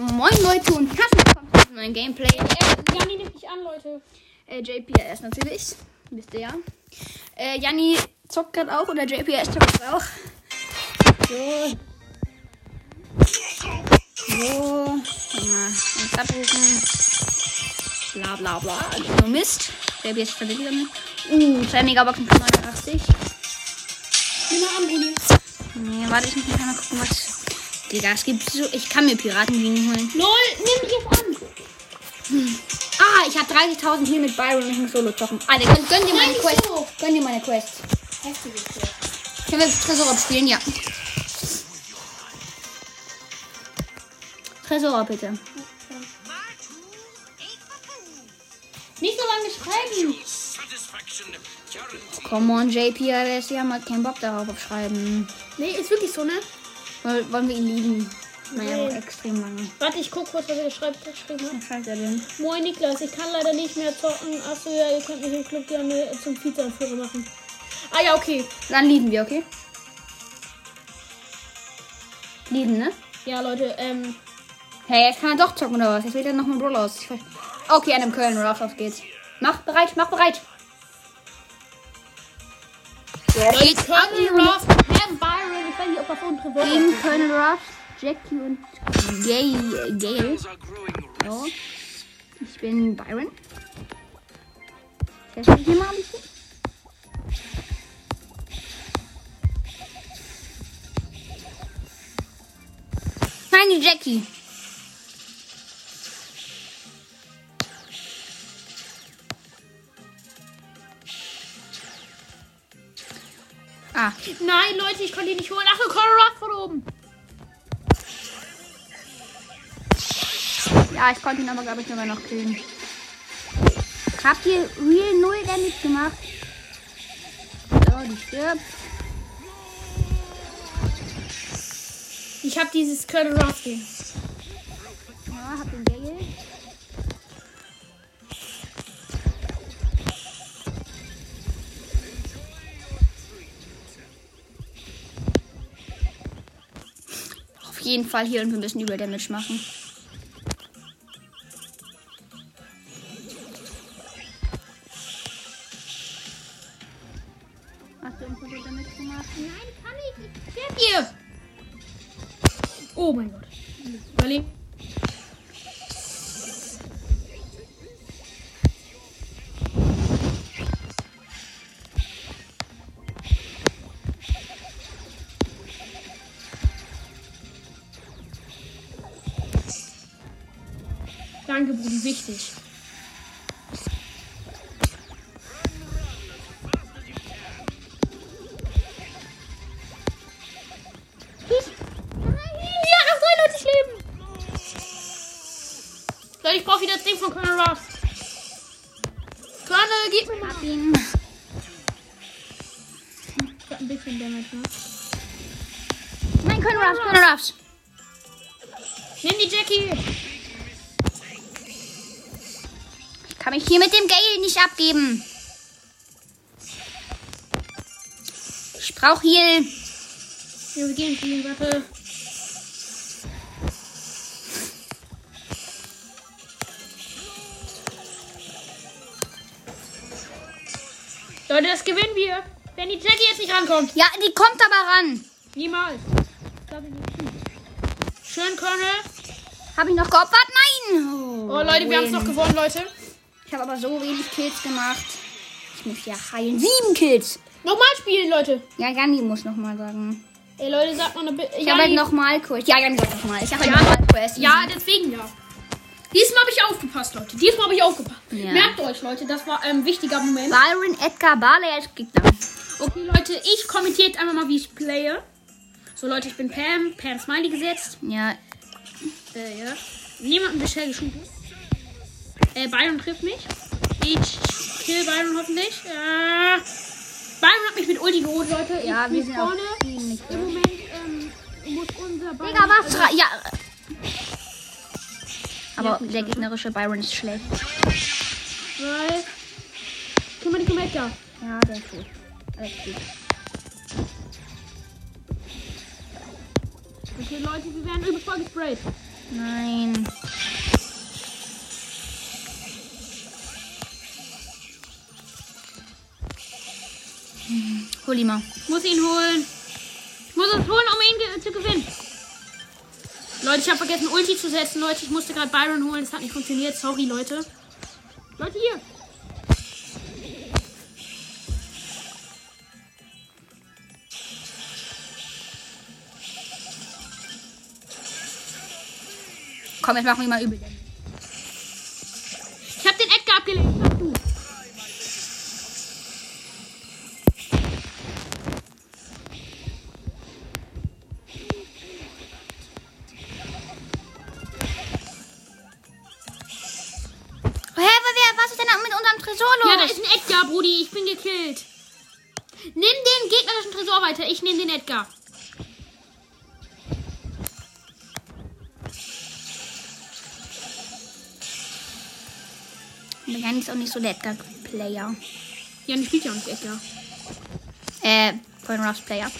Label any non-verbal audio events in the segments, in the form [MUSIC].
Moin Leute und herzlich willkommen zu einem neuen Gameplay. Äh, Janni nimmt mich an, Leute. Äh, JPS natürlich. Wisst ihr ja. Äh, Janni zockt gerade auch oder JPS zockt grad auch. So. So. Mal uns abrufen. Bla bla bla. Also Mist. JPS verliert wieder mit. Uh, 2 Megaboxen für 89. Nimm mal an. Nee, warte, ich muss mal gucken, was. Digga, es gibt so. Ich kann mir Piratenbienen holen. Lol, nimm jetzt an. Ah, ich habe 30.000 hier mit Byron und ich muss Solo zocken. Alter, gönn, gönn dir meine Nein, Quest. Solo. Gönn dir meine Quest. Heftiges Quest. Können wir Tresor spielen? Ja. Tresor bitte. Nicht so lange schreiben. Come on, JPRS, wir haben halt keinen Bock darauf auf Schreiben. Nee, ist wirklich so, ne? Woll- Wollen wir ihn lieben? Naja, Nee. extrem lange. Warte, ich guck kurz, was er schreibt. geschrieben hat. Was schreibt er denn? Moin Niklas, ich kann leider nicht mehr zocken. Achso, ja, ihr könnt mich im Club gerne zum Vizeanführer machen. Ah ja, okay. Dann lieben wir, okay? Lieben, ne? Ja, Leute, ähm. Hey, jetzt kann er doch zocken oder was? Jetzt wählt er nochmal Brawl aus. Okay, an dem Köln raus, auf geht's. Mach bereit, mach bereit. Leute, Colonel Ruff, Pam Byron, ich weiß nicht, ob er von Trevor Team Colonel Rush, Jackie und Gay, Gale. So. Ich bin Byron. Test mich hier mal ein bisschen. Nein, die Jackie. Ah, Nein, Leute, ich konnte ihn nicht holen. Ach, Ruff von oben. Ja, ich konnte ihn aber, glaube ich, sogar noch killen. Habt ihr Real 0 Damage gemacht? So, die stirbt. Ich habe dieses Colonel jeden Fall hier und wir müssen über Damage machen. Hast du irgendwo Damage gemacht? Nein, kann ich nicht. Ihr! Oh mein Gott. Überlebt. Wichtig. Ja, drei Leute leben. Leute, ich brauche wieder das Ding von Colonel Ross. Colonel, gib mir mal. Ihn. Ich hab ein bisschen Damage, ne? Nein, Colonel Ruffs, Colonel Ruffs. Nimm die Jackie. Hier mit dem Gale nicht abgeben. Ich brauche Heal. Ja, wir gehen fliegen, warte. Leute, das gewinnen wir. Wenn die Jackie jetzt nicht rankommt. Ja, die kommt aber ran. Niemals. Schön, Colonel. Habe ich noch geopfert? Nein. Oh, Leute, wir haben es noch gewonnen, Leute. Ich habe aber so wenig Kills gemacht. Ich muss ja heilen. Sieben Kills. Nochmal spielen, Leute. Ja, Janni muss nochmal sagen. Ey, Leute, sagt mal eine Bitte. Ich habe halt nochmal Quest. Ja, Janni sagt nochmal. Ich habe halt Ja. nochmal Quest. Ja, deswegen ja. Diesmal habe ich aufgepasst, Leute. Diesmal habe ich aufgepasst. Ja. Merkt euch, Leute, das war ein wichtiger Moment. Byron Edgar Barley als Gegner. Okay, Leute, ich kommentiere jetzt einmal mal, wie ich playe. So, Leute, ich bin Pam. Pam Smiley gesetzt. Ja, Äh, ja. Niemanden bisher geschossen. Äh, Byron trifft mich. Ich kill Byron hoffentlich. Äh, Byron hat mich mit Ulti geholt, Leute. ja, ich wir sind vorne. Im Moment ähm, muss unser Byron... Digga, was? Ra- Ja. Aber Ja, der gegnerische Byron ist schlecht. Weil... Guck mal, die kommen Edgar. Ja, der ist gut. Alles gut. Okay, Leute, wir werden übelst voll gesprayt. Nein. Hol ihn mal. Ich muss ihn holen. Ich muss ihn holen, um ihn zu gewinnen. Leute, ich habe vergessen, Ulti zu setzen. Leute, ich musste gerade Byron holen. Das hat nicht funktioniert. Sorry, Leute. Leute, hier. Komm, jetzt machen wir mal übel. Edgar. Jan ist auch nicht so der Edgar-Player. Ja, die spielt ja auch nicht Edgar. Äh, Coin Ruffs Player.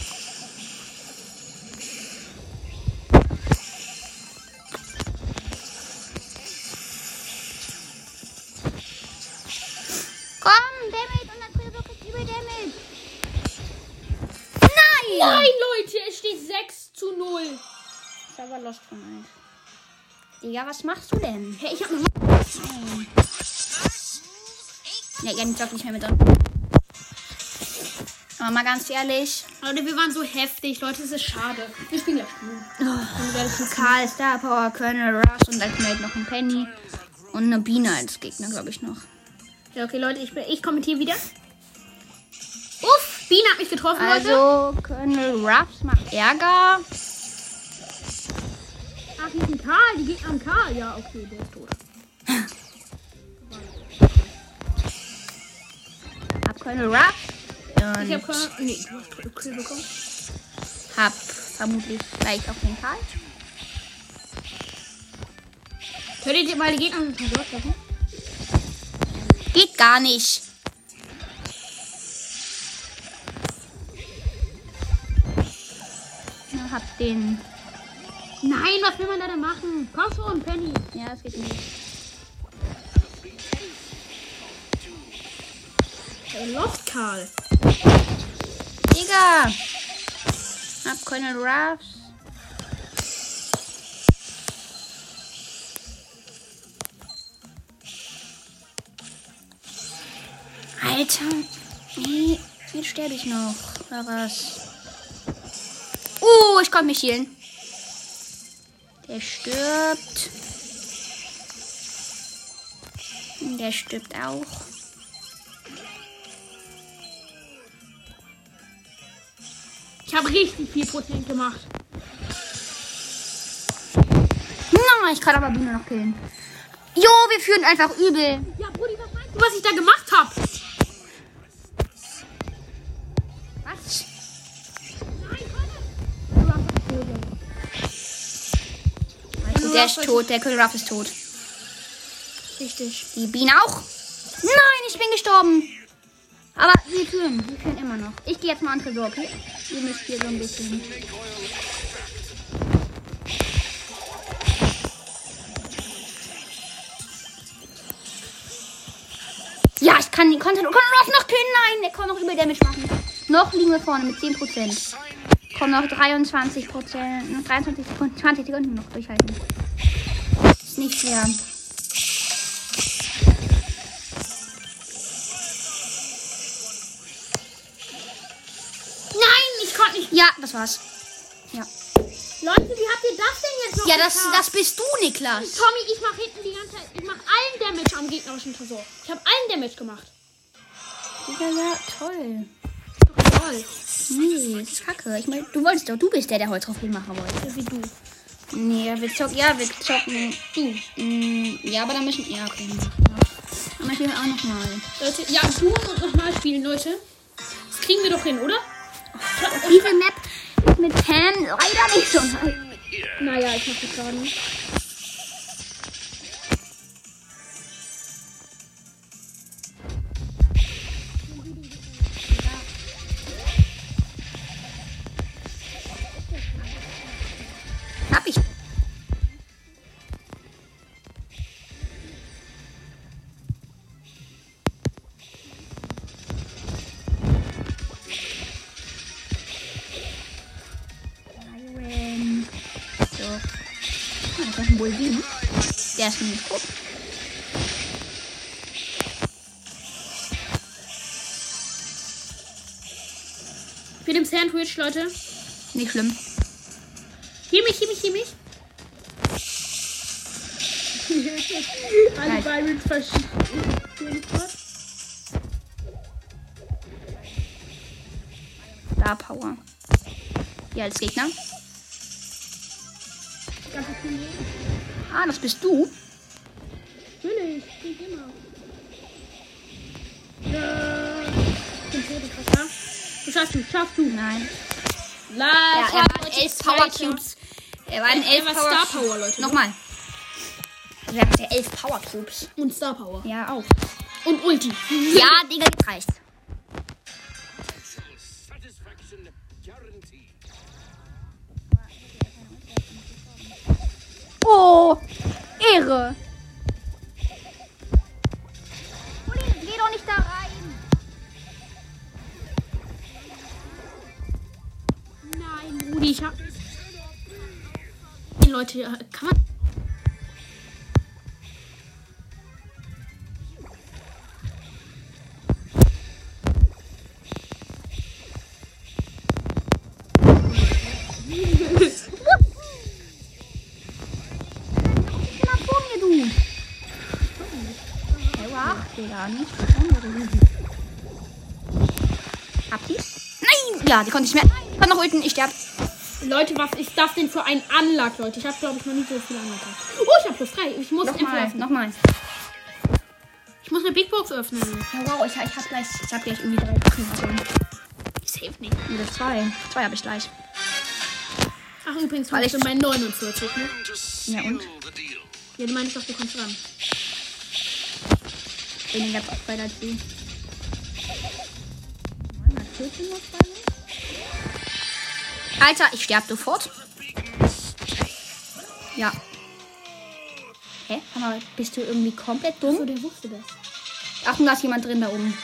Lost von euch. Digga, was machst du denn? Hey, ich hab eine Nein. Ja, Jan zockt nicht mehr mit uns. Aber mal ganz ehrlich. Leute, wir waren so heftig. Leute, es ist schade. Wir spielen ja Spiel. Oh, Karl, Star Power, Colonel Rush und als Mate noch ein Penny. Und eine Biene als Gegner, glaube ich, noch. Ja, okay, Leute, ich, bin- ich kommentiere wieder. Uff, Biene hat mich getroffen, Leute. Also, Colonel Ruffs macht Ärger. Karl. Die Gegner haben Karl. Ja, okay, der ist tot. [LAUGHS] Hab Ruff. Und Ich hab Karl. Nee, du hast Kill bekommen. hab vermutlich gleich auch den Karl. Könnt ihr mal die Gegner mit dem treffen? Geht gar nicht. Hab den. Nein, was will man da denn machen? Komm schon, Penny. Ja, das geht nicht. Lost Karl. Digga! Hab Colonel Ruffs. Alter! Nee, jetzt sterbe ich noch. Oder was? Uh, ich konnte mich healen. Der stirbt. Der stirbt auch. Ich habe richtig viel Prozent gemacht. Nein, ich kann aber Biene noch killen. Jo, wir führen einfach übel. Ja, Brudi, was meinst du, was ich da gemacht habe? Der ist tot, der Colonel Ruff ist tot. Richtig. Die Biene auch? Nein, ich bin gestorben. Aber wir führen, wir führen immer noch. Ich gehe jetzt mal an Tresor, okay? Ihr müsst hier so ein bisschen. Ja, ich kann, konnte, konnte Ross noch killen. Nein, der kann noch über Damage machen. Noch liegen wir vorne mit 10%. Kommen noch 23%. Noch 23 Sekunden, 20 Sekunden noch durchhalten. Nicht schwer. Nein, ich konnte nicht. Ja, das war's. Ja. Leute, wie habt ihr das denn jetzt noch Ja, das, das bist du, Niklas. Tommy, ich mache hinten die ganze Zeit. Ich mache allen Damage am gegnerischen Tresor. Ich habe allen Damage gemacht. Ja, ja, toll. Toll. Nee, das ist kacke. Ich meine, du wolltest doch, du bist der, der heute Trophäen machen wollte. Wie du. Nee, wir zocken, ja, wir zocken. Du. Mm, ja, aber dann müssen, ja, okay. Dann möchten wir auch nochmal. Leute, ja, du und nochmal spielen, Leute. Das kriegen wir doch hin, oder? Diese Map ist mit Pam leider nicht so. Naja, ich mach das gerade nicht. Sandwich, Leute. Nicht schlimm. Hier mich, hier mich, hier mich. Alle Nein. Byrons verschieden. Da Power. Hier als Gegner. Ah, das bist du. Natürlich, geht immer. Ja. Ich bin. Du schaffst du, schaffst du. Nein. La, Ja, er in elf. Power Cubes. Er war in Er elf Power Star Power, Leute. Nochmal. Wir haben ja elf Power Cubes. Und Star Power. Ja, auch. Und Ulti. Ja, Digga, jetzt nicht. Hab die? Nein! Ja, die konnte ich mehr. Nein, ich kann noch ulten, ich sterb. Leute, was ist das denn für ein Anlag, Leute? Ich habe, glaube ich, noch nie so viel Anlag. Oh, ich habe plus drei. Ich muss Nochmal, öffnen. nochmal. Ich muss eine Big Box öffnen. Ja, wow, ich, ich hab gleich, ich hab gleich irgendwie drei Sachen. Also, Safe nicht. oder zwei. Zwei habe ich gleich. Ach, übrigens, Weil ich ich- bin bei 49, ne? Ja, und? Ja, du meinst doch, du kommst ran. Weniger als du. Mann, hat Töten noch bei mir? Alter, ich sterb sofort. Ja. Hä? Aber bist du irgendwie komplett So, dumm? der wusste das. Achtung, da ist jemand drin da oben.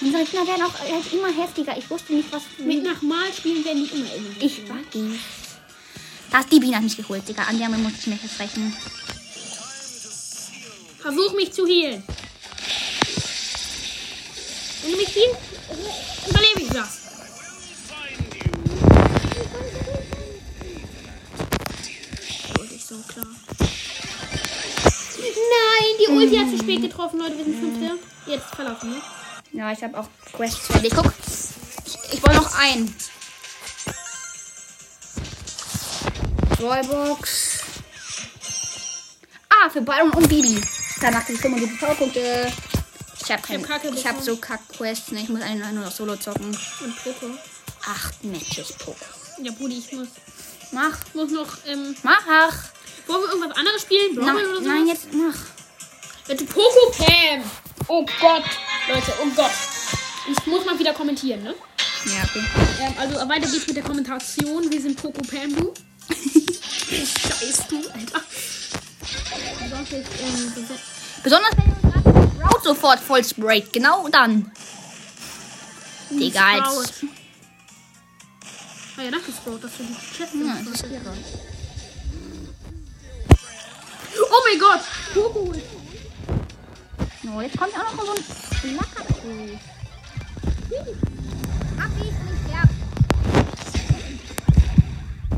Unsere Gegner werden auch halt immer heftiger. Ich wusste nicht, was. Mit nach Mal spielen werden die immer irgendwie. Ich weiß. Das die Biene hat mich geholt, Digga. An der muss ich mich jetzt rechnen. Versuch mich zu healen. Wenn du mich überlebe ich das. Wollte ich so klar. Nein, die Ulti hat zu spät getroffen, Leute. Wir sind fünfte. Jetzt verlaufen, ne? Ja, ich habe auch Quests fertig. Guck. Ich, ich wollte noch ein. Rollbox. Ah, für Byron und Bibi. Danach die 75 Powerpunkte. Ich habe keine. hab Kacke Ich habe so Kack-Quests. Ne? Ich muss eine nur noch Solo zocken. Und Poco. Acht Matches Poco. Ja, Brudi, ich muss, Mach. muss noch, ähm, Mach. ach. wollen wir irgendwas anderes spielen? Nein, Brawl oder so? nein, jetzt mach. Bitte Poco Pam. Oh Gott. Leute, oh Gott. Ich muss mal wieder kommentieren, ne? Ja, okay. Ähm, also weiter geht's mit der Kommentation. Wir sind Poco Pam, du. [LAUGHS] Scheiß du, Alter. Ist, ähm, Besonders wenn Route sofort voll sprayt. Genau dann. Digga, Sprout. jetzt. Ah ja, danke, Sprout, dass du die Chat Ja, das. Oh mein Gott. Oh, jetzt kommt auch noch so ein Lackerkuh. Ach, wie ist nicht.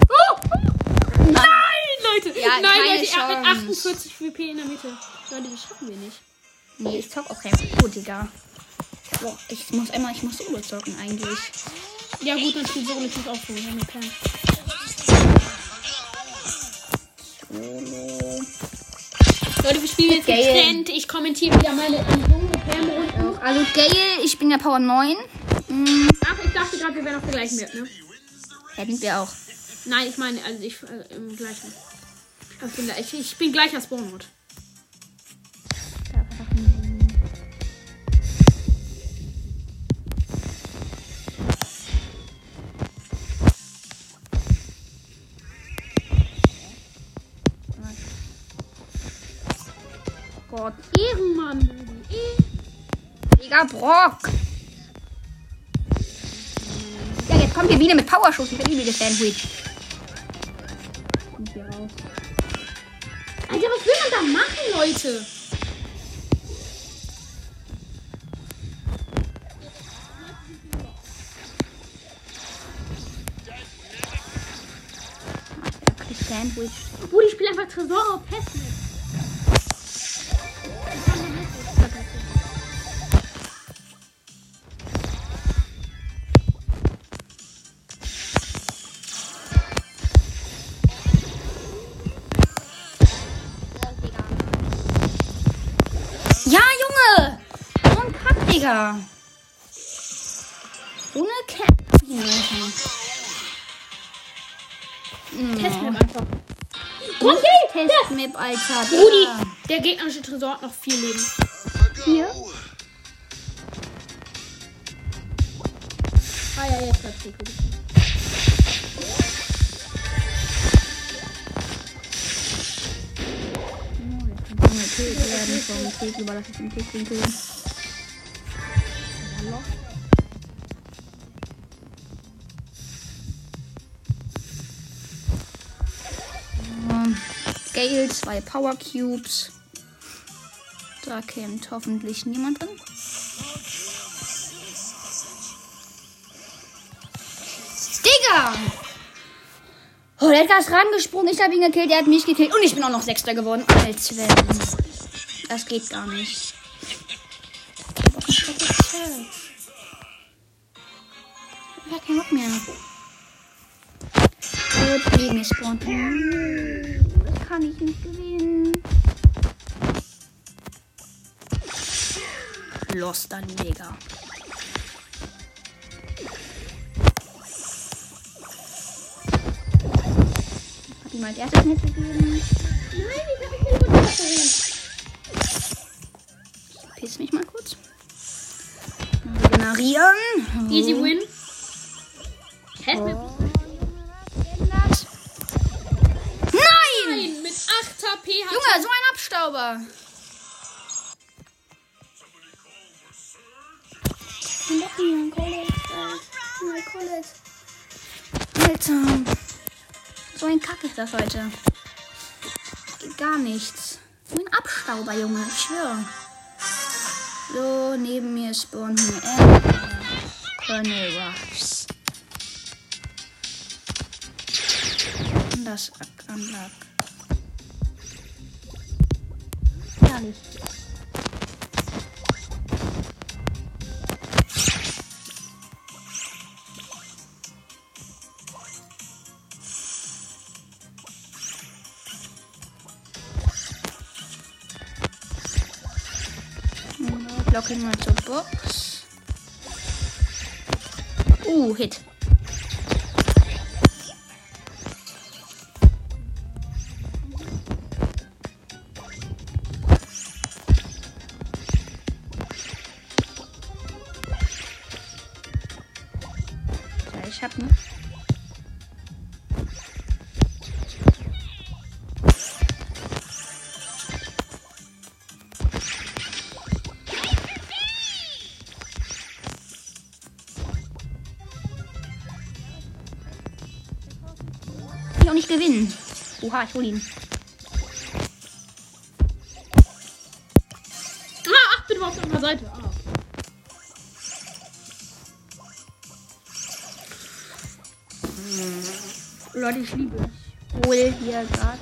Oh! Nein, Leute. Ja, Nein, Leute, er hat Chance. 48 WP in der Mitte. Leute, das schaffen wir nicht. Nee, ich zock auch kein Foto, Digga. Boah, ich muss einmal, ich muss Solo zocken eigentlich. Ja gut, dann spielt so nicht auch so. Wir haben ja Pam. Solo. Leute, wir spielen jetzt Geil. getrennt. Ich kommentiere wieder meine ähm, Solo Pam Runden. Also Gale, ich bin ja Power 9. Hm, Ach, ich dachte gerade, wir wären auf der gleichen Map, ne? hätten wir auch. Nein, ich meine, also ich äh, im gleichen. Ich bin, gleich- ich, ich bin gleicher Spawnmod. Gott. Ehrenmann. Eh- Digga, Brock. Ja, jetzt kommt hier wieder mit Powerschuss. Ich liebe das Sandwich. Alter, was will man da machen, Leute? Sandwich. Bruder, ich spiele einfach Tresor auf Festnetz. Digga. So eine Cat. Testmap einfach. Okay, Testmap, Alter. Digga. der gegnerische Tresor hat noch vier Leben. Hier. Ah ja, jetzt hat's gut. Junge, Pilz werden vom Pilz überlasse ich den Pilzwinkel. Zwei Power Cubes. Da kämt hoffentlich niemand drin. Digga! Oh, der Edgar ist rangesprungen, ich habe ihn gekillt, er hat mich gekillt und ich bin auch noch Sechster geworden. Als wenn. Das geht gar nicht. Ich hab keinen Bock mehr. Gut, neben mir spawnt. Lost dann mega. Hat ihm als erstes nicht gegeben. Nein, ich hab mich nicht gut verrät. Piss mich mal kurz. Regenerieren. Easy win. Testmap. Nein! Nein, mit 8 HP hat Junge, so ein Abstauber. Alter. So ein Kack ist das heute. Gar nichts. Nur ein Abstauber, Junge. Ich schwöre. So, neben mir spawnt eine Colonel Ruffs. Und das Anlag. Herrlich. Block ihn mal zur Box. Uh, Hit. Ich hab ne. Nicht gewinnen. Oha, ich hol ihn. Ah, ach, bin auf unserer Seite. Ah. Leute, ich liebe ich. Hol hier gerade.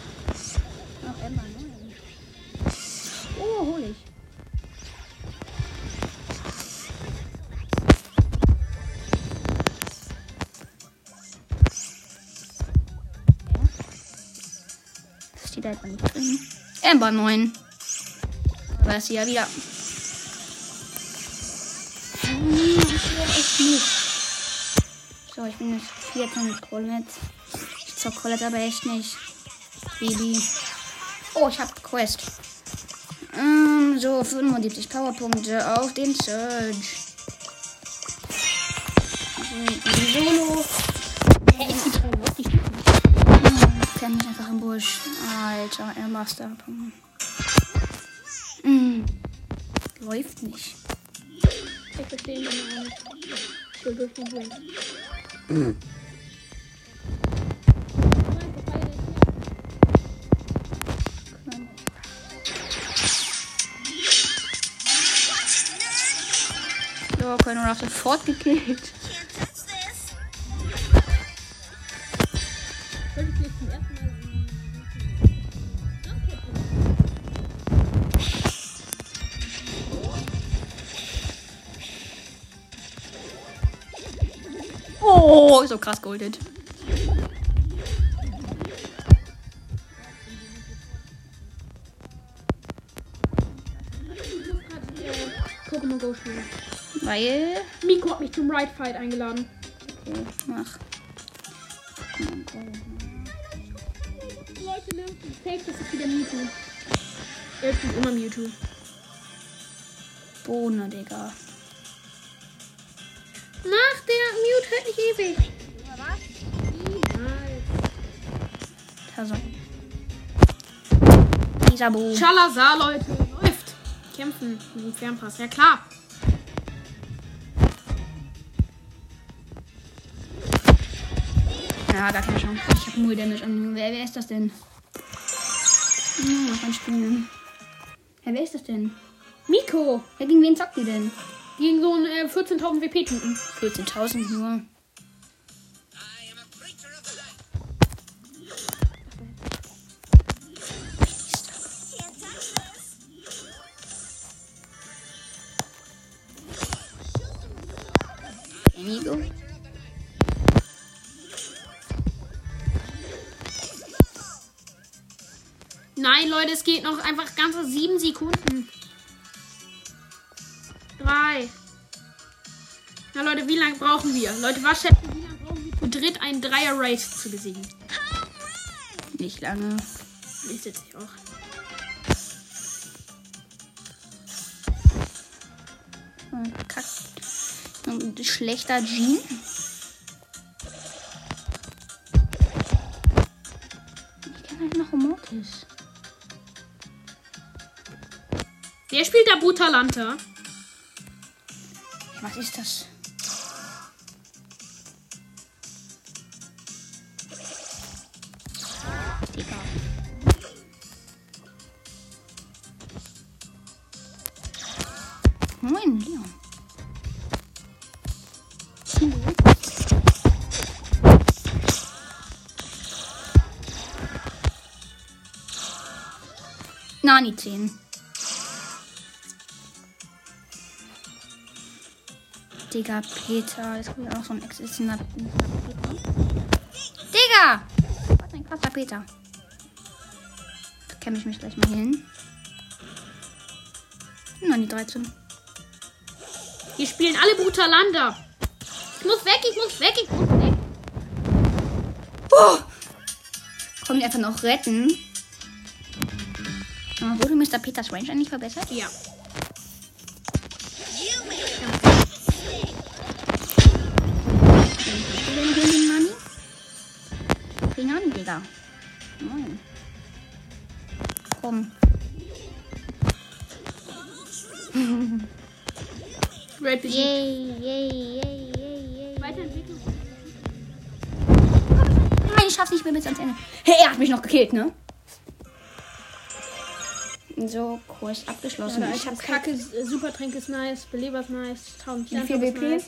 Das steht einfach nicht drin. Ember 9. Aber sie ja wieder. Ich. So, ich bin jetzt vierter mit Colette. Ich zock Colette aber echt nicht. Baby. Oh, ich hab Quest. Ähm, so, 75 Powerpunkte auf den Surge. Solo. Hä, ist die kann mich einfach im Busch. Ah, Alter, er Master. Mm. Läuft nicht. Ich verstehe ihn nicht. Ich will durch den Wind. So, Colonel sofort fortgekillt. Oh, so krass goldet. Pokémon Go spielen. Weil. Miko hat mich zum Ride Fight eingeladen. Okay, mach. Leute, ne? Safe, das ist wieder Mewtwo. Er spielt immer Mewtwo. Bohne, Digga. Mach, der Mute hält nicht ewig. Dieser Bo. Schalazar, Leute. Läuft. Kämpfen mit dem Fernpass. Ja, klar. Ja, gar keine Chance. Ich hab null Damage an. Wer, wer ist das denn? Hm, noch ein Spielen. Ja, wer ist das denn? Miko. Ja, gegen wen zockt die denn? Gegen so einen äh, 14.000 WP-Typen. 14.000 nur. Leute, es geht noch einfach ganze sieben Sekunden. Drei. Na, Leute, wie lange brauchen wir? Leute, was schätzen, wie lange brauchen wir zu dritt einen Dreier-Race zu besiegen? Nicht lange. Ich sitze hier auch. Kack. Ein schlechter Jean. Ich kenne halt noch Mortis. Wer spielt da Butalanta? Was ist das? Digga. Moin, Leon. Nani 10. Digga, Peter. Jetzt kommt auch so ein existierender Peter. Digga! Was ein krasser Peter. Da kämme ich mich gleich mal hin. Nein, die 13. Wir spielen alle Butalanta. Ich muss weg, ich muss weg, ich muss weg. Oh! Kommen die einfach noch retten? Wurde Mr. Peters Range eigentlich verbessert? Ja. Digga. Moin. Komm. [LAUGHS] Red besiegt. Yay, yay, yay, yay, yay. Weiterentwicklung. Nein, ich schaff's nicht mehr bis ans Ende. Hey, er hat mich noch gekillt, ne? So, Kurs abgeschlossen. Ja, ich hab Kacke, äh, Supertränke ist nice, Beleber ist nice, 1000 Wie viel WP? nice.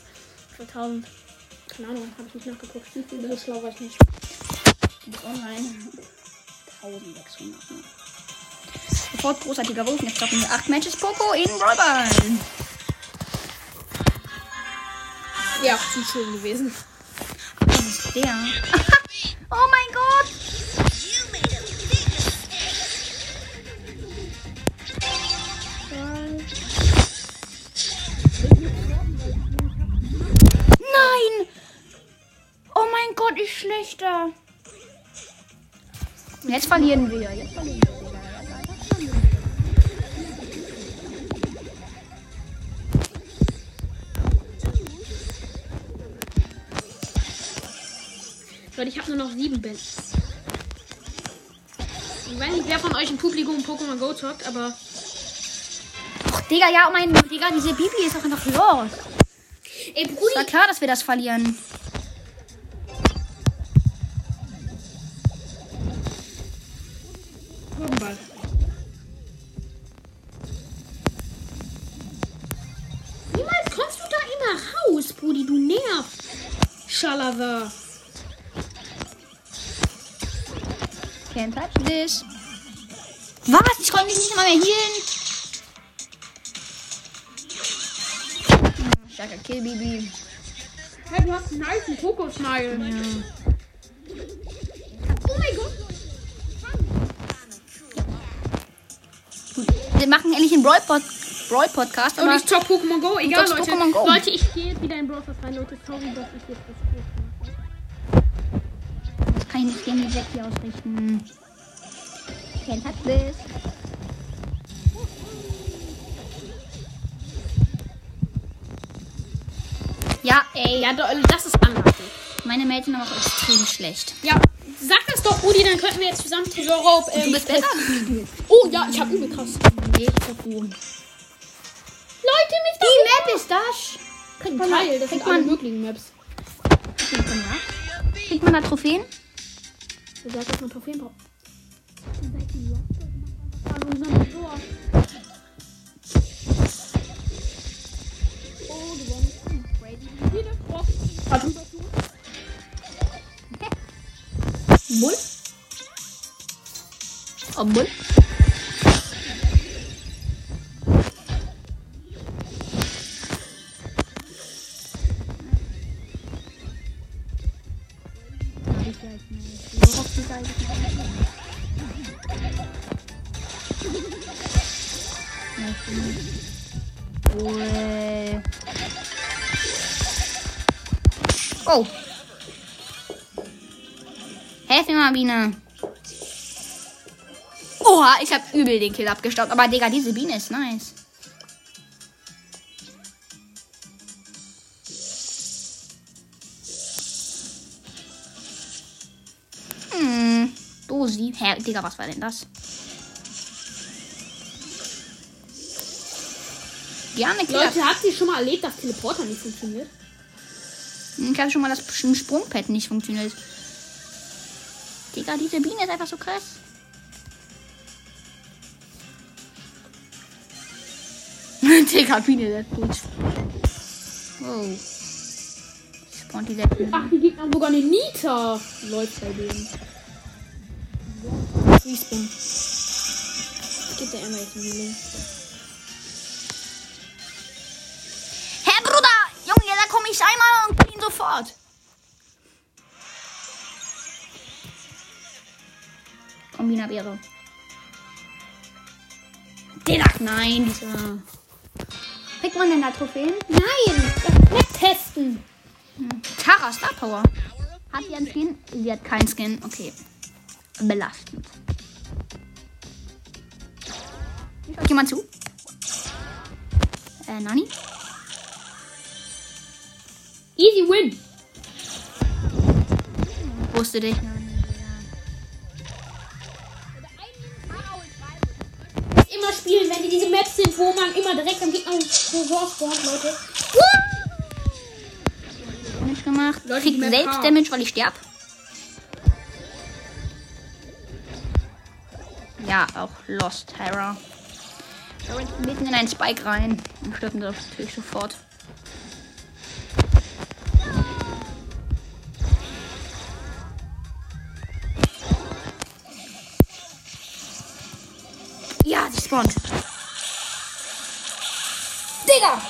Für 1000. Keine Ahnung, hab ich nicht nachgeguckt. So schlau war ich nicht. Online. 1600. Ne? Sofort großartiger Wurf. Jetzt zocken wir 8 Matches Poco in Brawlball. Ja, zu schön gewesen. Das ist der. [LAUGHS] oh mein Gott. Nein! Oh mein Gott, ich schlechter. Jetzt verlieren wir. Jetzt verlieren wir. Leute, ich habe nur noch sieben Bälle. Ich weiß nicht, wer von euch im Publikum Pokémon Go zockt, aber Ach, Digga, ja, oh mein Digga, diese Bibi ist doch einfach los. Ey, Es war Brudi, klar, dass wir das verlieren. Pod Brawl Podcast. Und ich zock Pokémon Go. Egal, Leute. Pokémon Go. Leute, ich gehe jetzt wieder in Brawl rein. Leute, sorry, dass ich jetzt das mache. das kann ich nicht gegen die Jackie ausrichten. Can't touch this. Ja, ey. Ja, do- das ist anders. Meine sind aber auch extrem schlecht. Ja, sag das doch, Udi, dann könnten wir jetzt zusammen Tresor auf. Ähm, Du bist besser? [LAUGHS] Oh ja, ich hab übel krass. Hab du. Leute, mit Die Map ist das. Kriegt man, Teil, das kriegt sind alle man, möglichen Maps. kriegt man, da Trophäen? Du sagst, dass man Trophäen braucht. Wir sind Biene. Oha, ich hab übel den Kill abgestaubt. Aber Digga, diese Biene ist nice. Hm. Dosi. Hä, Digga, was war denn das? Gerne, Kill. Leute, habt ihr schon mal erlebt, dass Teleporter nicht funktioniert? Ich habe schon mal das Sprungpad nicht funktioniert. Digga, diese Biene ist einfach so krass. [LAUGHS] Digga, Biene, das gut. Wow. Spawnt die letzten. Ach, die Gegner haben sogar eine Nita. Läuft bei denen. Respawn. Gibt der Emma jetzt einen Link. Hä, Bruder! Junge, da komme ich einmal und kill ihn sofort. Kombinabere. Digga, nein, dieser. Kriegt man denn da Trophäen? Nein! Das testen! Tara Star Power. Hat sie einen Skin? Sie hat keinen Skin. Okay. Belastend. Schaut jemand zu? Äh, Nani? Easy win! Wusste dich. Wo man immer direkt am Gegner Tresor spawnt, Leute. Damage gemacht. Leute, Kriegt selbst haben. Damage, weil ich sterb. Ja, auch Lost Terror. Da rennt mitten in einen Spike rein. Und stirbt natürlich sofort. Ja, sie spawnt. Digga!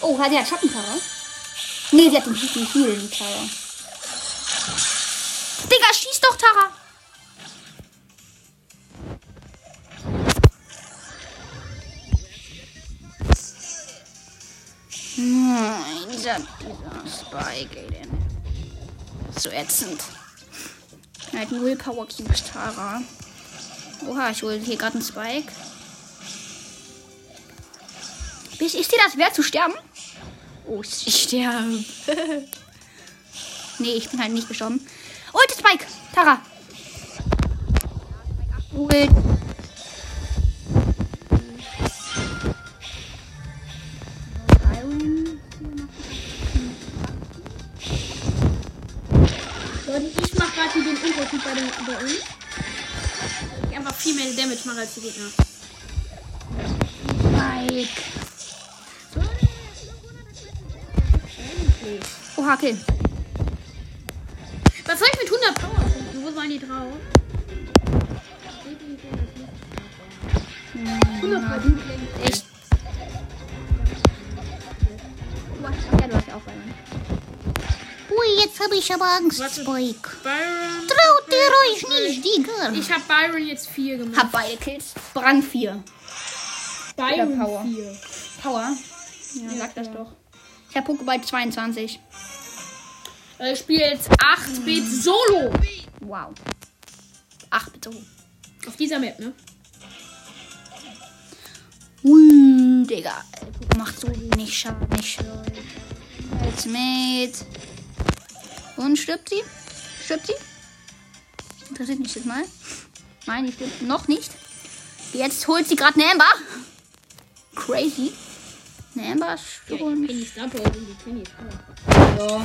Oh, hat sie hat Schattenterror? Nee, sie hat den viel, die Tara. Digga, schieß doch, Tara! Nein, dieser, Spike, ey, ist so ätzend. Er hat null Power Cubes, Tara. Oha, ich hole hier gerade einen Spike. Ist, ist dir das wert zu sterben? Oh, ich sterbe. [LAUGHS] nee, ich bin halt nicht gestorben. Oh, das Spike. Tara. Leute, ich mach gerade hier den Unterschied bei, bei uns. Ich einfach viel mehr Damage mache als die Gegner. 100 Powerpunkte. Wo waren die drauf? Du klingst echt. Ja, du hast ja auch Byron. Ui, jetzt habe ich aber Angst, Warte. Spike. Byron. Traut ihr euch nicht, Digga? Ich habe Byron jetzt 4 gemacht. Hab beide Kills. Brand 4. Byron Power. 4. Power. Ja, sag das doch. Ich hab Pokéball 22. Äh, Ich spiele jetzt 8-Bit Solo. Wow. Ach, bitte. Auf dieser Map, ne? Ui, Digga. Macht so wenig Schaden. Ich schwöre. Als mit. Und stirbt sie? Stirbt sie? Interessiert mich jetzt mal. Nein, die stirbt noch nicht. Jetzt holt sie gerade eine Amber. Crazy. Eine Amber stirbt Ich kenn die Star die kenn ich. Ja.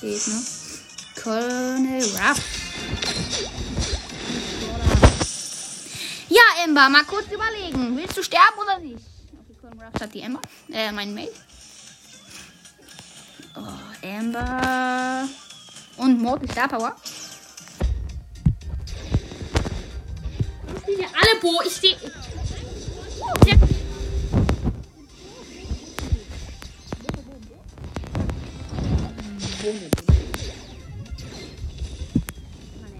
Geht, ne? Colonel Ruff. Ja, Ember, mal kurz überlegen. Willst du sterben oder nicht? Okay, Colonel Ruff hat die Ember. Äh, mein Mate. Oh, Ember. Und Mortal Star Power. Ich alle Bo. Ich stehe. Meine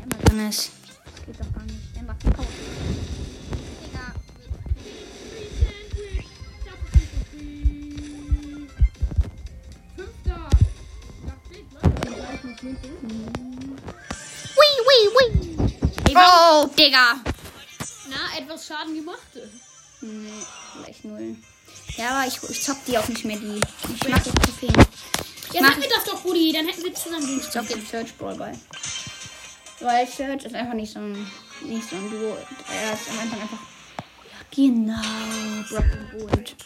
Ember drin ist. Geht doch gar nicht. Hat Power. Digga. Ui, ui, ui. Oh, Digga. Na, etwas Schaden gemacht. Nee, vielleicht null. Ja, aber ich, ich zock die auch nicht mehr, die. Ich mach jetzt Trophäen. Ja, Mach- sag mir das doch, Rudi. Dann hätten wir zusammen Ich zock den Search Brawl bei. Weil Search ist einfach nicht so ein, nicht so ein Duo. Er ist am Anfang einfach. Ja, genau. Brock und Gold.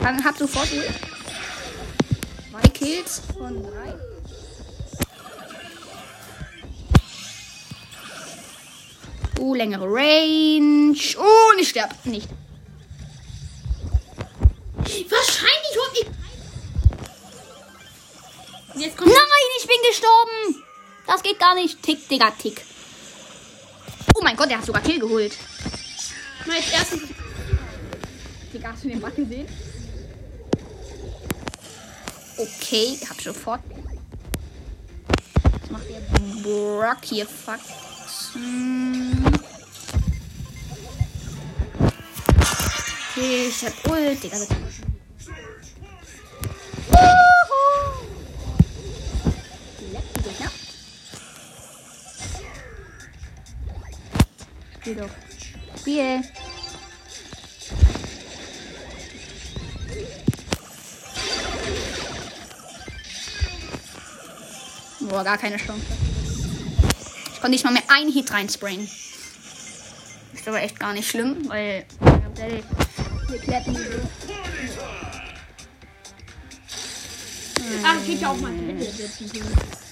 Dann hab sofort Ult. Zwei Kills von drei. Oh, längere Range. Oh, und ich sterbe nicht. Jetzt kommt. Nein, ich bin gestorben. Das geht gar nicht. Tick, Digga, tick. Oh mein Gott, der hat sogar Kill geholt. Mal jetzt erstens. Digga, hast du den Bug gesehen? Okay, hab sofort. Was macht der Brock hier? Fuck. Hm. Okay, ich hab Ult, Digga. bitte. Spiel doch. Spiel. Boah, gar keine Chance. Ich konnte nicht mal mehr einen Hit reinsprayen. Ist aber echt gar nicht schlimm, weil. Wir so. Ach, ich ja auch mal setzen können.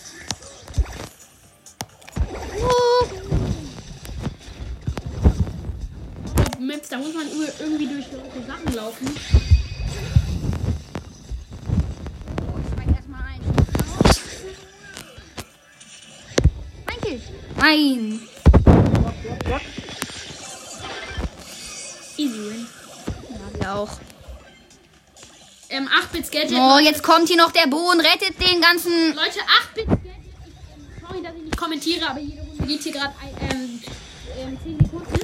Maps, da muss man irgendwie durch so Sachen laufen. Nein. Easy win. Ja, wir auch. Ähm, 8-Bit Gadget. Oh, jetzt kommt hier noch der Bo und rettet den ganzen. Leute, 8-Bit Gadget. Ich, sorry, dass ich nicht kommentiere, aber jede Runde geht hier gerade ähm, ähm, 10 Sekunden.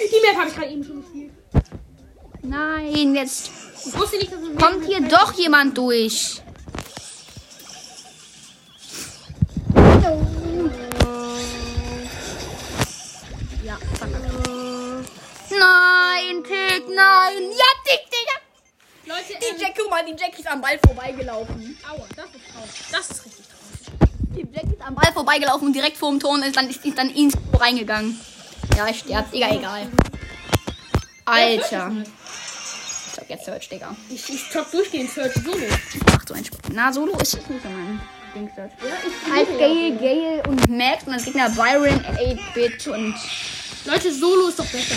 Die Map habe ich gerade eben schon gespielt. Nein, jetzt Ich wusste nicht, dass man kommt hier doch jemand durch. Ja. Nein, Tick, nein. Ja, Tick, Digga. Leute, Die ähm, Jack, guck mal, die Jack ist am Ball vorbeigelaufen. Aua, das ist traurig. Das ist richtig traurig. Die Jack ist am Ball vorbeigelaufen und direkt vor dem Ton ist dann, ist, ist dann ins reingegangen. Ja, ich sterb, Digga, egal. Alter. Ich sag jetzt Search, Digga. Ich, ich top durchgehend Search Solo. Macht so einen Spaß. Na, Solo ist jetzt nicht mein Ding, Search. Als Gale, Gale und Max und als Gegner Byron, 8-Bit und. Leute, Solo ist doch besser.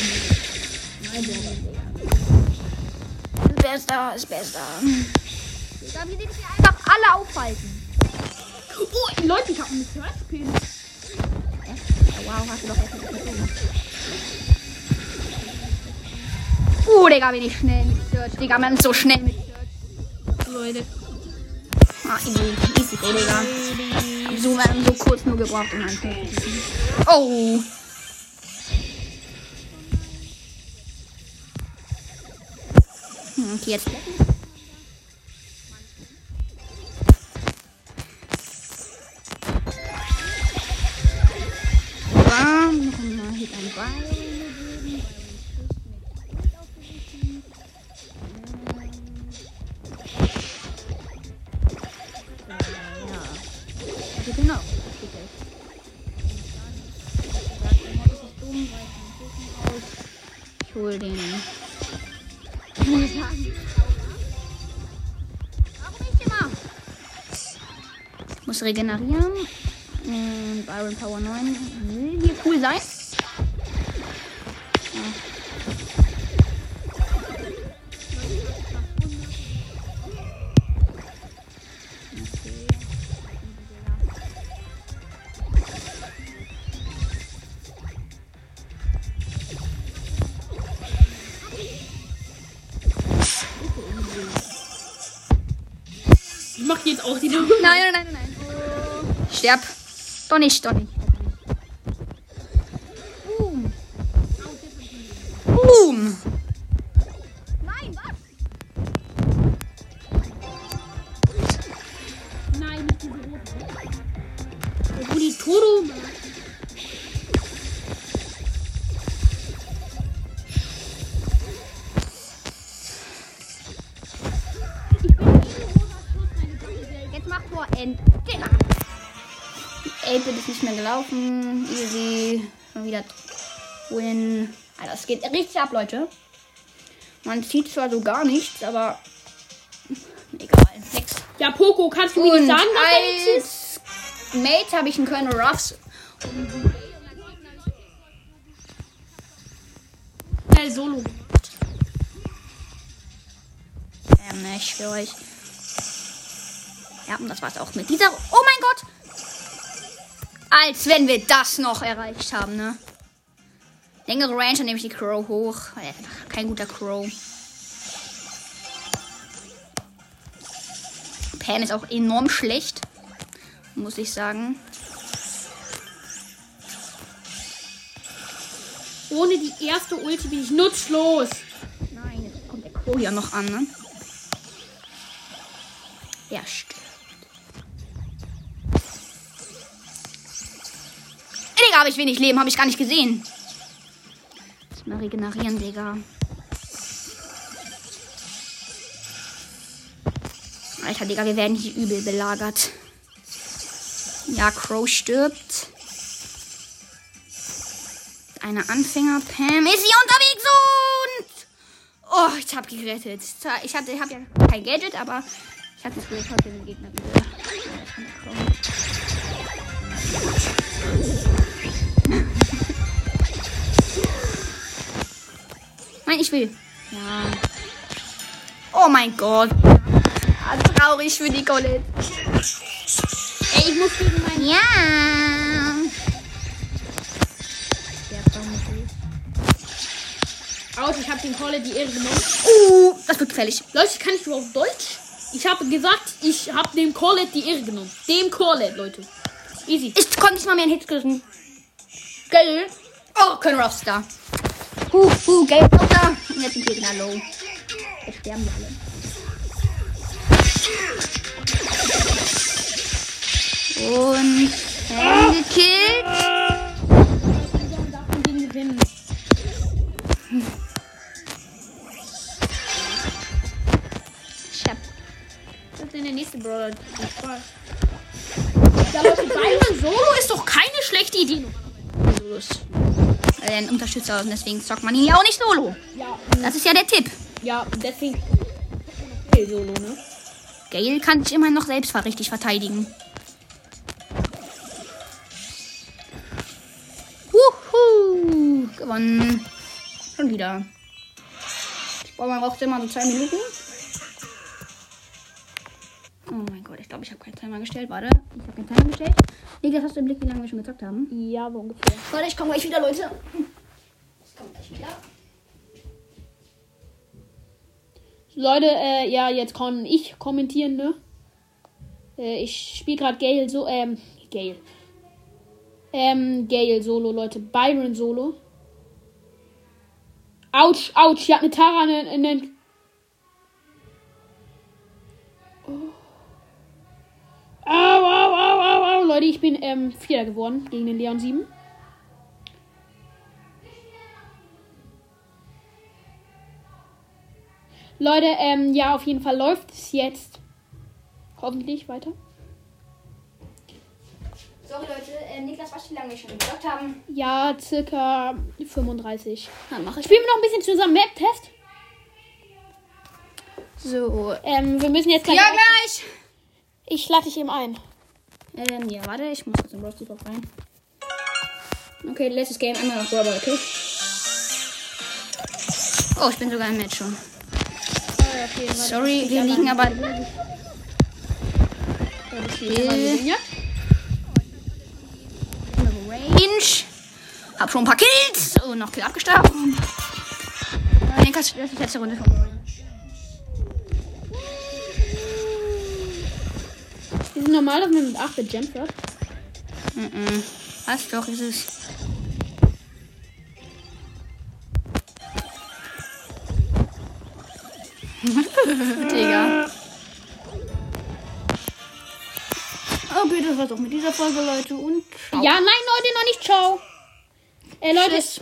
Ist besser, ist besser. Da wir sind hier einfach alle aufhalten. Oh, Leute, ich habe einen Search Pin. Ja, wow, hast du doch echt nicht Oh, Digga, bin ich schnell mit Search. Digga, man ist so schnell mit Search. Leute. Ah, easy. Easy, go, Digga. So, wir haben so kurz nur gebraucht, um einen. Oh. Hm, Okay, jetzt. Bam, noch einmal hier ein Ball regenerieren. Und Byron Power 9 will hier cool sein. teab Tonist on gelaufen. Easy. Schon wieder Win. Alter, es geht richtig ab, Leute. Man sieht zwar so gar nichts, aber egal. Nix. Ja, Poco, kannst du mir Und nicht sagen, was als Mate habe ich einen Colonel Ruffs. Schnell Solo. Ähm, ich für euch. Ja, und das war's auch mit dieser. Oh mein Gott! Als wenn wir das noch erreicht haben, ne? Längere Range, dann nehme ich die Crow hoch. Äh, Kein guter Crow. Pam ist auch enorm schlecht. Muss ich sagen. Ohne die erste Ulti bin ich nutzlos. Nein, jetzt kommt der Crow ja noch an, ne? Ja, stimmt. Digga, habe ich wenig Leben, habe ich gar nicht gesehen. Lass mal regenerieren, Digga. Alter, Digga, wir werden hier übel belagert. Ja, Crow stirbt. Eine Anfänger-Pam ist hier unterwegs und... Oh, ich hab gerettet. Ich hatte, ich hab ja kein Gadget, aber ich hatte Gefühl, heute den Gegner übel. Nein, ich will. Ja. Oh mein Gott. Ah, traurig für die Colette. Ey, ich muss gegen meinen. Ja. Aus, ich hab den Kolle die Ehre genommen. Uh, das wird gefährlich. Leute, kann ich überhaupt Deutsch? Ich habe gesagt, ich habe dem Corlet die Ehre genommen. Dem Corlet, Leute. Easy. Ich konnte nicht mal mehr einen Hit kriegen. Geil. Oh, können Ruffs da. Huh, huh, noch da. Und jetzt sind Gegner low. Jetzt sterben die alle. Und Pam gekillt. Ich hab Das ist der nächste Brawler. Ja, Byron Solo ist doch keine schlechte Idee. Solos. Weil er ein Unterstützer ist und deswegen zockt man ihn ja auch nicht solo. Ja, Das ist ja der Tipp. ja, deswegen. Okay, Solo, ne? Gale kann sich immer noch selbst richtig verteidigen. Wuhu! Gewonnen. Schon wieder. Ich brauche mal braucht immer so zwei Minuten. glaube, ich habe keinen Timer gestellt. Warte, ich habe keinen Timer gestellt. Niklas, hast du im Blick, wie lange wir schon gezockt haben? Ja, so ungefähr. Warte, ich komme gleich wieder, Leute. Ich komme gleich wieder. Leute, äh, ja, jetzt kann ich kommentieren, ne? Äh, ich spiele gerade Gale so, ähm, Gale. Ähm, Gale Solo, Leute. Byron Solo. Autsch, Autsch, ich hab mit Tara einen. einen Au, au, au, au, au. Leute, ich bin ähm, Vierter geworden gegen den Leon 7. Leute, ähm, ja, auf jeden Fall läuft es jetzt. Hoffentlich weiter. Sorry, Leute. Äh, Niklas, du, wie lange wir schon gezockt haben? Ja, circa 35. Dann mache ich. Spielen wir noch ein bisschen zusammen Map-Test? So. Ähm, wir müssen jetzt gleich. Ja, gleich. Ich lade dich eben ein. Ähm, ja, warte, ich muss jetzt in Brawl Stars rein. Okay, letztes Game, einmal noch Brawl, okay? Oh, ich bin sogar im Match schon. Sorry, wir liegen aber. Range. Hab schon ein paar Kills und noch Kill. Äh, Niklas, das ist die letzte Runde schon. Ist es normal, dass man mit 8 Bit Gems hat? Mhm. Was doch ist es? [LAUGHS] Digga. Okay, das war's auch mit dieser Folge, Leute. Und Ja, nein, Leute, noch nicht. Ciao. Äh, Leute, Tschüss.